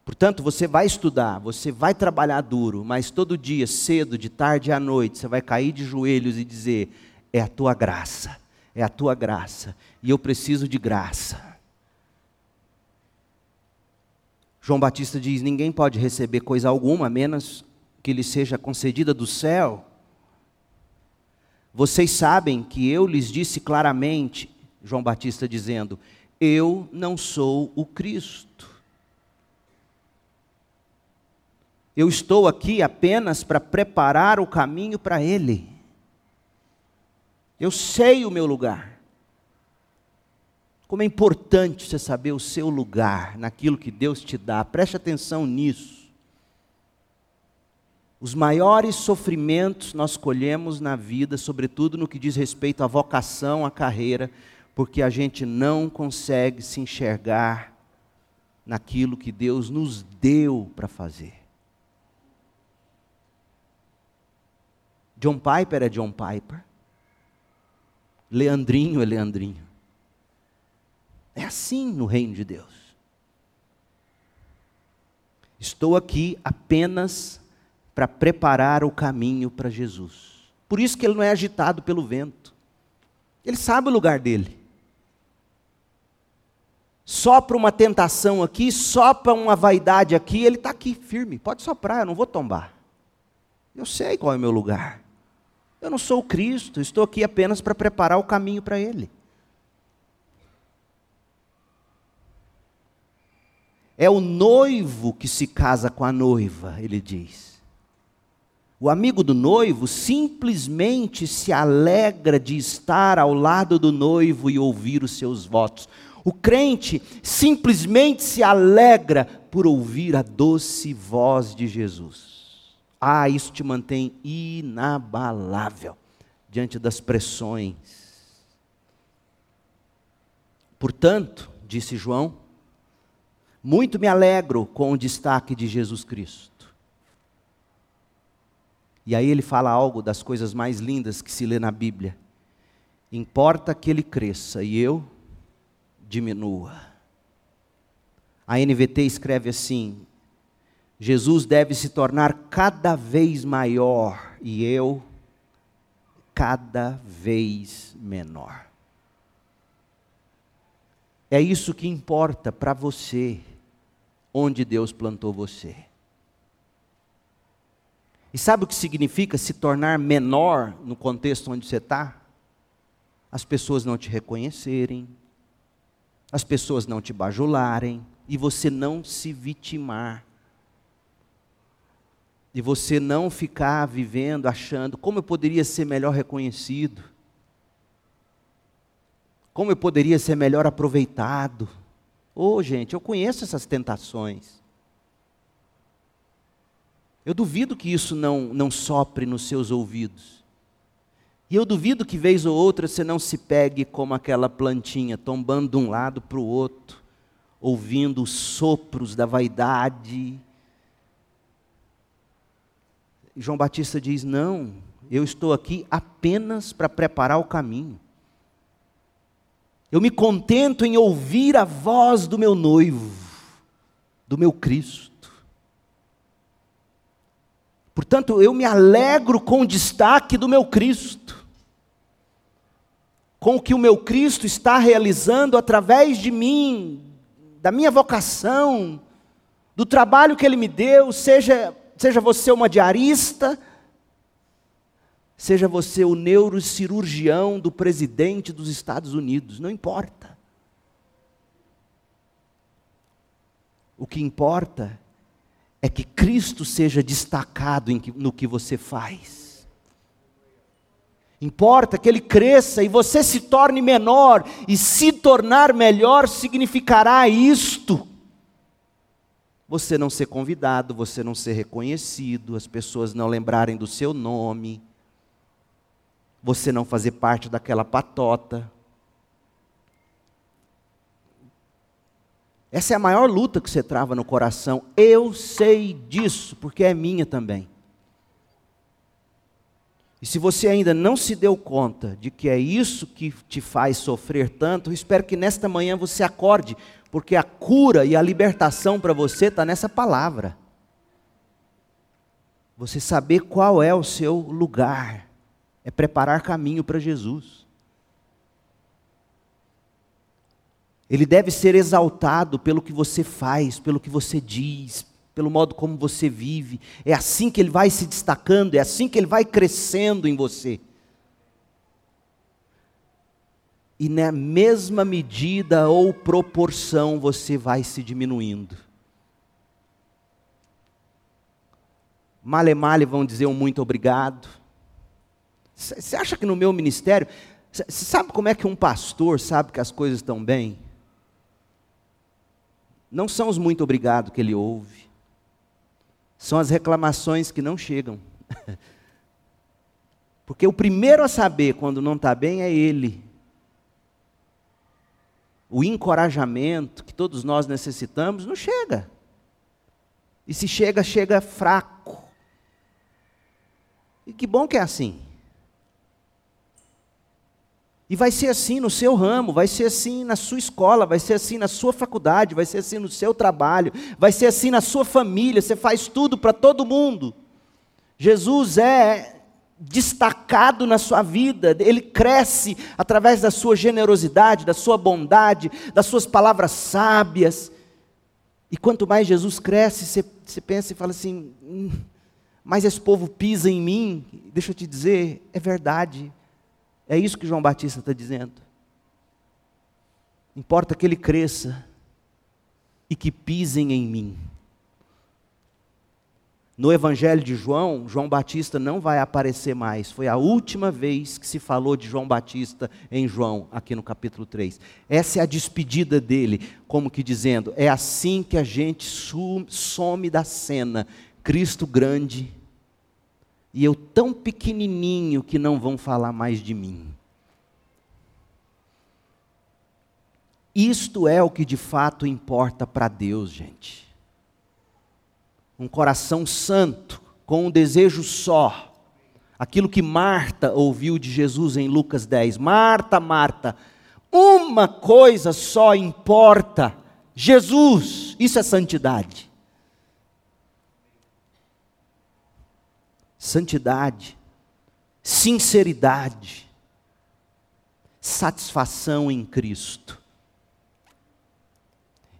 [SPEAKER 1] Portanto, você vai estudar, você vai trabalhar duro, mas todo dia, cedo, de tarde à noite, você vai cair de joelhos e dizer: É a tua graça, é a tua graça, e eu preciso de graça. João Batista diz: Ninguém pode receber coisa alguma, a menos que lhe seja concedida do céu. Vocês sabem que eu lhes disse claramente, João Batista dizendo: Eu não sou o Cristo. Eu estou aqui apenas para preparar o caminho para Ele. Eu sei o meu lugar. Como é importante você saber o seu lugar naquilo que Deus te dá. Preste atenção nisso. Os maiores sofrimentos nós colhemos na vida, sobretudo no que diz respeito à vocação, à carreira, porque a gente não consegue se enxergar naquilo que Deus nos deu para fazer. John Piper é John Piper. Leandrinho é Leandrinho. É assim no reino de Deus. Estou aqui apenas para preparar o caminho para Jesus. Por isso que ele não é agitado pelo vento. Ele sabe o lugar dele. Sopra uma tentação aqui, sopra uma vaidade aqui, ele está aqui, firme. Pode soprar, eu não vou tombar. Eu sei qual é o meu lugar. Eu não sou o Cristo, estou aqui apenas para preparar o caminho para Ele. É o noivo que se casa com a noiva, ele diz. O amigo do noivo simplesmente se alegra de estar ao lado do noivo e ouvir os seus votos. O crente simplesmente se alegra por ouvir a doce voz de Jesus. Ah, isso te mantém inabalável diante das pressões. Portanto, disse João, muito me alegro com o destaque de Jesus Cristo. E aí ele fala algo das coisas mais lindas que se lê na Bíblia. Importa que ele cresça e eu diminua. A NVT escreve assim: Jesus deve se tornar cada vez maior e eu cada vez menor. É isso que importa para você, onde Deus plantou você. E sabe o que significa se tornar menor no contexto onde você está? As pessoas não te reconhecerem, as pessoas não te bajularem e você não se vitimar de você não ficar vivendo achando como eu poderia ser melhor reconhecido, como eu poderia ser melhor aproveitado. Ô oh, gente, eu conheço essas tentações. Eu duvido que isso não, não sopre nos seus ouvidos. E eu duvido que, vez ou outra, você não se pegue como aquela plantinha, tombando de um lado para o outro, ouvindo os sopros da vaidade, João Batista diz: Não, eu estou aqui apenas para preparar o caminho. Eu me contento em ouvir a voz do meu noivo, do meu Cristo. Portanto, eu me alegro com o destaque do meu Cristo, com o que o meu Cristo está realizando através de mim, da minha vocação, do trabalho que Ele me deu, seja seja você uma diarista, seja você o neurocirurgião do presidente dos Estados Unidos, não importa. O que importa é que Cristo seja destacado no que você faz. Importa que ele cresça e você se torne menor, e se tornar melhor significará isto você não ser convidado, você não ser reconhecido, as pessoas não lembrarem do seu nome, você não fazer parte daquela patota. Essa é a maior luta que você trava no coração. Eu sei disso, porque é minha também. E se você ainda não se deu conta de que é isso que te faz sofrer tanto, eu espero que nesta manhã você acorde, porque a cura e a libertação para você está nessa palavra. Você saber qual é o seu lugar, é preparar caminho para Jesus. Ele deve ser exaltado pelo que você faz, pelo que você diz, pelo modo como você vive. É assim que ele vai se destacando, é assim que ele vai crescendo em você. E na mesma medida ou proporção você vai se diminuindo. Male male vão dizer um muito obrigado. Você acha que no meu ministério, você sabe como é que um pastor sabe que as coisas estão bem? Não são os muito obrigado que ele ouve são as reclamações que não chegam. [laughs] Porque o primeiro a saber quando não está bem é ele. O encorajamento que todos nós necessitamos não chega. E se chega, chega fraco. E que bom que é assim. E vai ser assim no seu ramo, vai ser assim na sua escola, vai ser assim na sua faculdade, vai ser assim no seu trabalho, vai ser assim na sua família, você faz tudo para todo mundo. Jesus é destacado na sua vida, ele cresce através da sua generosidade, da sua bondade, das suas palavras sábias. E quanto mais Jesus cresce, você, você pensa e fala assim: hum, mas esse povo pisa em mim. Deixa eu te dizer, é verdade. É isso que João Batista está dizendo. Importa que ele cresça e que pisem em mim. No Evangelho de João, João Batista não vai aparecer mais. Foi a última vez que se falou de João Batista em João, aqui no capítulo 3. Essa é a despedida dele, como que dizendo: é assim que a gente some da cena. Cristo grande e eu tão pequenininho que não vão falar mais de mim. Isto é o que de fato importa para Deus, gente. Um coração santo, com um desejo só. Aquilo que Marta ouviu de Jesus em Lucas 10. Marta, Marta, uma coisa só importa: Jesus. Isso é santidade. Santidade, sinceridade, satisfação em Cristo.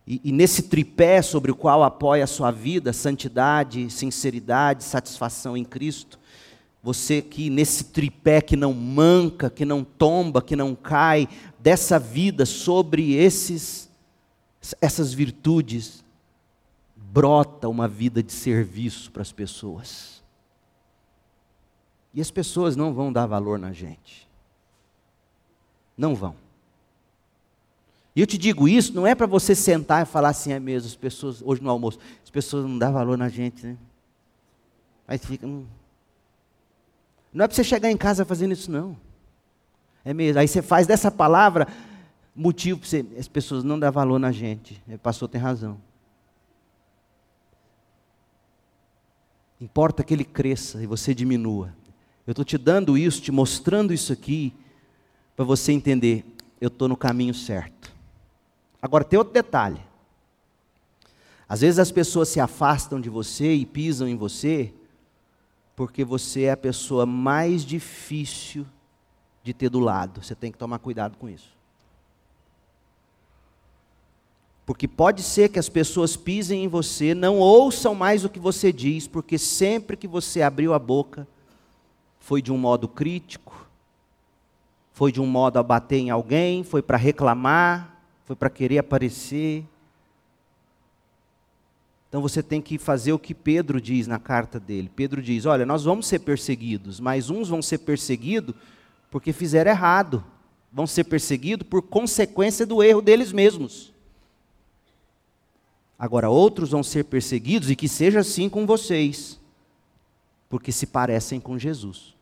[SPEAKER 1] E, e, nesse tripé sobre o qual apoia a sua vida, santidade, sinceridade, satisfação em Cristo, você que nesse tripé que não manca, que não tomba, que não cai, dessa vida sobre esses essas virtudes, brota uma vida de serviço para as pessoas. E as pessoas não vão dar valor na gente. Não vão. E eu te digo isso, não é para você sentar e falar assim, é mesmo, as pessoas, hoje no almoço, as pessoas não dão valor na gente, né? Aí fica. Hum. Não é para você chegar em casa fazendo isso, não. É mesmo. Aí você faz dessa palavra motivo para você. As pessoas não dão valor na gente. O pastor tem razão. Importa que ele cresça e você diminua. Eu estou te dando isso, te mostrando isso aqui, para você entender, eu estou no caminho certo. Agora tem outro detalhe. Às vezes as pessoas se afastam de você e pisam em você, porque você é a pessoa mais difícil de ter do lado. Você tem que tomar cuidado com isso. Porque pode ser que as pessoas pisem em você, não ouçam mais o que você diz, porque sempre que você abriu a boca, foi de um modo crítico, foi de um modo a bater em alguém, foi para reclamar, foi para querer aparecer. Então você tem que fazer o que Pedro diz na carta dele. Pedro diz: Olha, nós vamos ser perseguidos, mas uns vão ser perseguidos porque fizeram errado, vão ser perseguidos por consequência do erro deles mesmos. Agora, outros vão ser perseguidos, e que seja assim com vocês, porque se parecem com Jesus.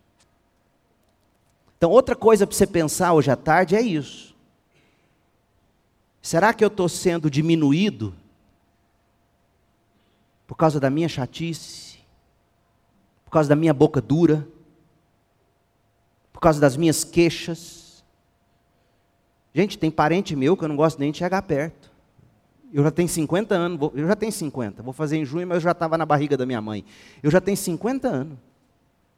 [SPEAKER 1] Então, outra coisa para você pensar hoje à tarde é isso. Será que eu estou sendo diminuído por causa da minha chatice? Por causa da minha boca dura? causa das minhas queixas. Gente, tem parente meu que eu não gosto nem de chegar perto. Eu já tenho 50 anos, eu já tenho 50, vou fazer em junho, mas eu já estava na barriga da minha mãe. Eu já tenho 50 anos.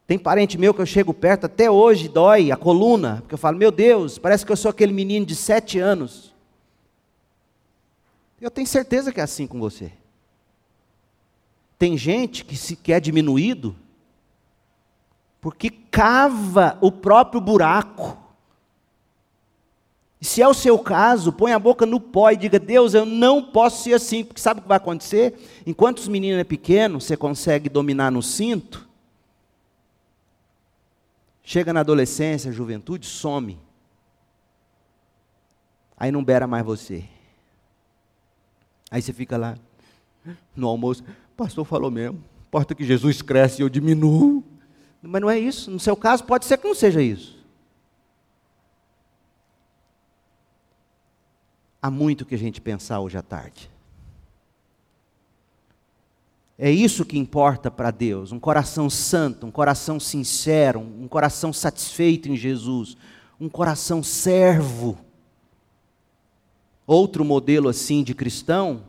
[SPEAKER 1] Tem parente meu que eu chego perto, até hoje dói a coluna, porque eu falo, meu Deus, parece que eu sou aquele menino de sete anos. Eu tenho certeza que é assim com você. Tem gente que se quer diminuído porque cava o próprio buraco. E se é o seu caso, põe a boca no pó e diga: Deus, eu não posso ser assim, porque sabe o que vai acontecer? Enquanto os meninos é pequeno, você consegue dominar no cinto. Chega na adolescência, juventude, some. Aí não beira mais você. Aí você fica lá no almoço, pastor falou mesmo, importa que Jesus cresce e eu diminuo. Mas não é isso, no seu caso pode ser que não seja isso. Há muito que a gente pensar hoje à tarde. É isso que importa para Deus, um coração santo, um coração sincero, um coração satisfeito em Jesus, um coração servo. Outro modelo assim de cristão,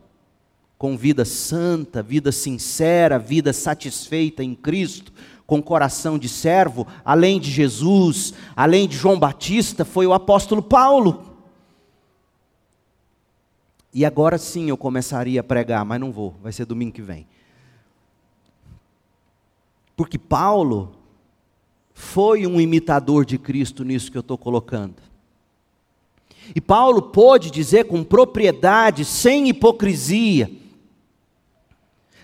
[SPEAKER 1] com vida santa, vida sincera, vida satisfeita em Cristo, com coração de servo, além de Jesus, além de João Batista, foi o apóstolo Paulo. E agora sim eu começaria a pregar, mas não vou, vai ser domingo que vem. Porque Paulo foi um imitador de Cristo nisso que eu estou colocando. E Paulo pôde dizer com propriedade, sem hipocrisia: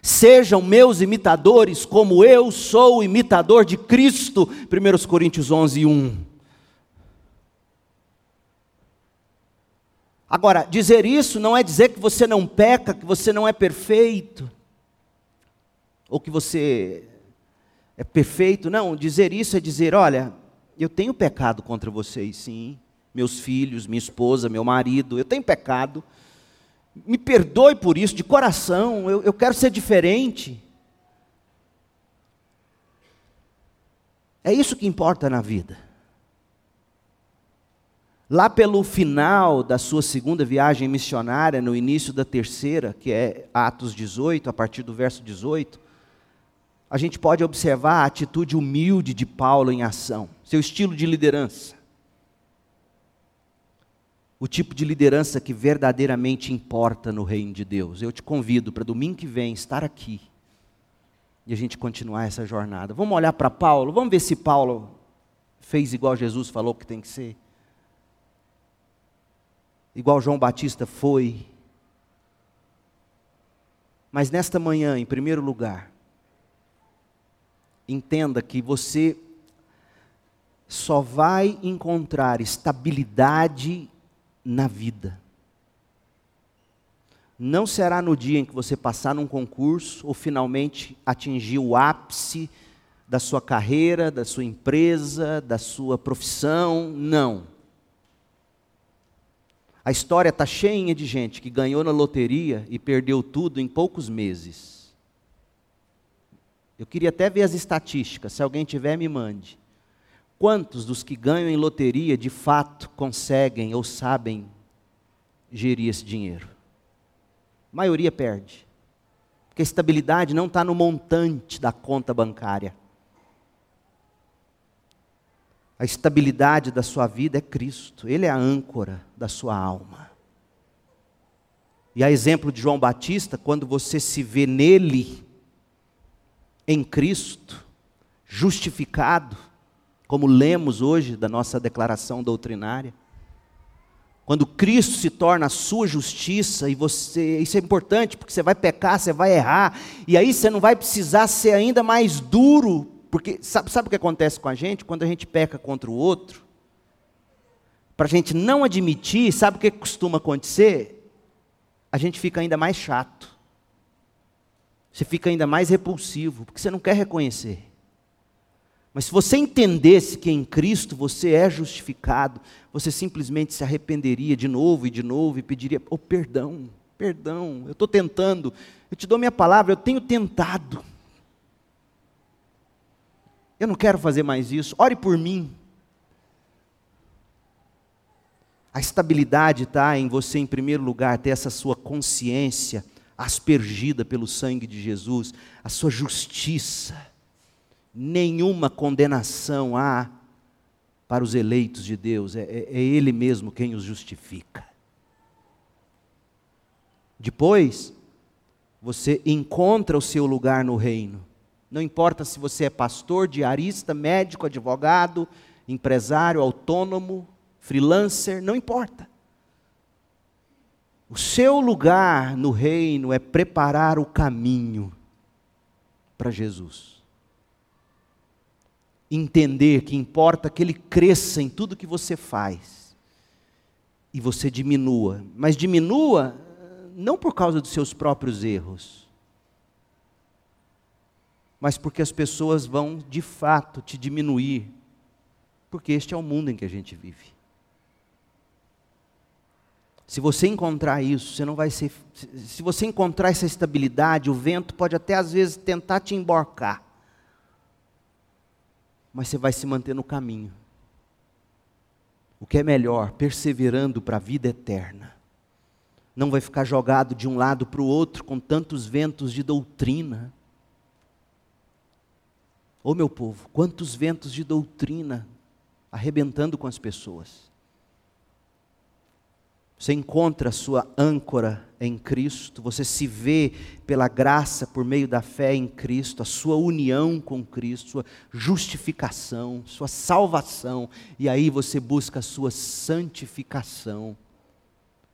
[SPEAKER 1] Sejam meus imitadores, como eu sou imitador de Cristo. 1 Coríntios 11, 1. Agora, dizer isso não é dizer que você não peca, que você não é perfeito, ou que você é perfeito. Não, dizer isso é dizer: olha, eu tenho pecado contra vocês, sim meus filhos, minha esposa, meu marido. Eu tenho pecado. Me perdoe por isso, de coração. Eu, eu quero ser diferente. É isso que importa na vida. Lá pelo final da sua segunda viagem missionária, no início da terceira, que é Atos 18, a partir do verso 18, a gente pode observar a atitude humilde de Paulo em ação, seu estilo de liderança o tipo de liderança que verdadeiramente importa no reino de Deus. Eu te convido para domingo que vem estar aqui e a gente continuar essa jornada. Vamos olhar para Paulo, vamos ver se Paulo fez igual Jesus falou que tem que ser. Igual João Batista foi. Mas nesta manhã, em primeiro lugar, entenda que você só vai encontrar estabilidade na vida. Não será no dia em que você passar num concurso ou finalmente atingir o ápice da sua carreira, da sua empresa, da sua profissão, não. A história está cheia de gente que ganhou na loteria e perdeu tudo em poucos meses. Eu queria até ver as estatísticas, se alguém tiver, me mande. Quantos dos que ganham em loteria de fato conseguem ou sabem gerir esse dinheiro? A maioria perde. Porque a estabilidade não está no montante da conta bancária. A estabilidade da sua vida é Cristo, Ele é a âncora da sua alma. E a exemplo de João Batista, quando você se vê nele, em Cristo, justificado, como lemos hoje da nossa declaração doutrinária. Quando Cristo se torna a sua justiça, e você, isso é importante, porque você vai pecar, você vai errar, e aí você não vai precisar ser ainda mais duro, porque sabe, sabe o que acontece com a gente? Quando a gente peca contra o outro, para a gente não admitir, sabe o que costuma acontecer? A gente fica ainda mais chato, você fica ainda mais repulsivo, porque você não quer reconhecer. Mas se você entendesse que em Cristo você é justificado, você simplesmente se arrependeria de novo e de novo e pediria: oh, perdão, perdão, eu estou tentando, eu te dou minha palavra, eu tenho tentado. Eu não quero fazer mais isso, ore por mim. A estabilidade está em você, em primeiro lugar, ter essa sua consciência aspergida pelo sangue de Jesus, a sua justiça. Nenhuma condenação há para os eleitos de Deus, é, é, é Ele mesmo quem os justifica. Depois, você encontra o seu lugar no reino. Não importa se você é pastor, diarista, médico, advogado, empresário, autônomo, freelancer, não importa. O seu lugar no reino é preparar o caminho para Jesus. Entender que importa que ele cresça em tudo que você faz e você diminua, mas diminua não por causa dos seus próprios erros, mas porque as pessoas vão de fato te diminuir, porque este é o mundo em que a gente vive. Se você encontrar isso, você não vai ser. Se você encontrar essa estabilidade, o vento pode até às vezes tentar te emborcar. Mas você vai se manter no caminho. O que é melhor, perseverando para a vida eterna. Não vai ficar jogado de um lado para o outro com tantos ventos de doutrina. Ô oh, meu povo, quantos ventos de doutrina arrebentando com as pessoas. Você encontra a sua âncora em Cristo, você se vê pela graça, por meio da fé em Cristo, a sua união com Cristo, sua justificação, sua salvação, e aí você busca a sua santificação,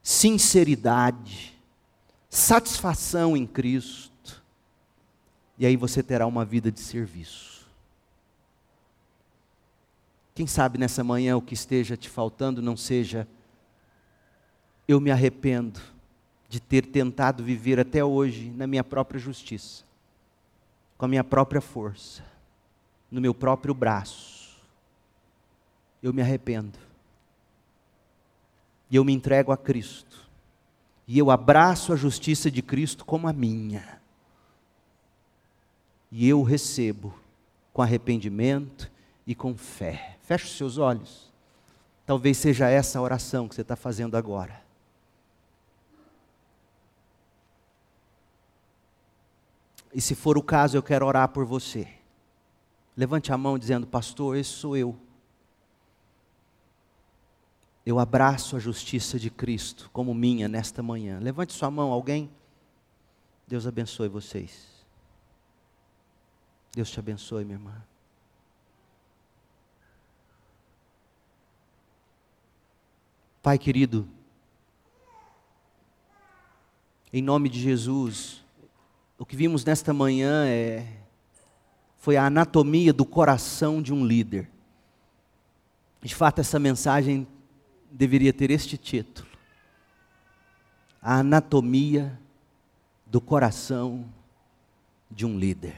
[SPEAKER 1] sinceridade, satisfação em Cristo, e aí você terá uma vida de serviço. Quem sabe nessa manhã o que esteja te faltando não seja eu me arrependo de ter tentado viver até hoje na minha própria justiça, com a minha própria força, no meu próprio braço. Eu me arrependo. E eu me entrego a Cristo. E eu abraço a justiça de Cristo como a minha. E eu recebo com arrependimento e com fé. Feche os seus olhos. Talvez seja essa a oração que você está fazendo agora. E se for o caso, eu quero orar por você. Levante a mão dizendo: Pastor, esse sou eu. Eu abraço a justiça de Cristo como minha nesta manhã. Levante sua mão, alguém. Deus abençoe vocês. Deus te abençoe, minha irmã. Pai querido, em nome de Jesus, o que vimos nesta manhã é, foi a anatomia do coração de um líder. De fato, essa mensagem deveria ter este título: A anatomia do coração de um líder.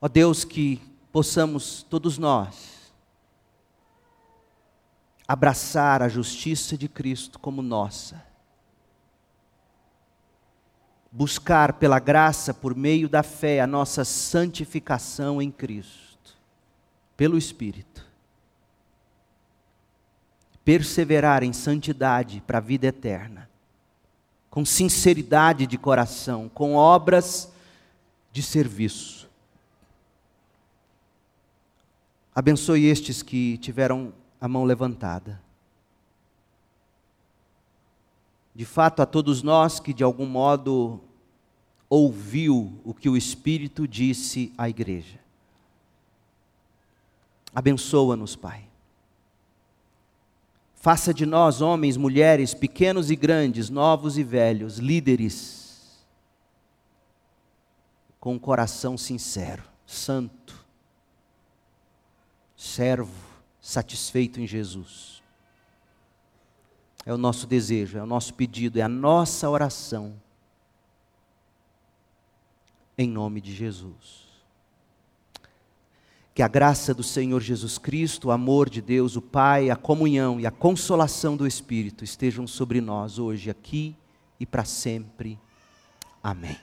[SPEAKER 1] Ó Deus, que possamos todos nós abraçar a justiça de Cristo como nossa buscar pela graça, por meio da fé, a nossa santificação em Cristo, pelo Espírito. Perseverar em santidade para a vida eterna, com sinceridade de coração, com obras de serviço. Abençoe estes que tiveram a mão levantada. De fato, a todos nós que de algum modo ouviu o que o Espírito disse à igreja. Abençoa-nos, Pai. Faça de nós, homens, mulheres, pequenos e grandes, novos e velhos, líderes, com um coração sincero, santo, servo, satisfeito em Jesus. É o nosso desejo, é o nosso pedido, é a nossa oração. Em nome de Jesus. Que a graça do Senhor Jesus Cristo, o amor de Deus, o Pai, a comunhão e a consolação do Espírito estejam sobre nós hoje, aqui e para sempre. Amém.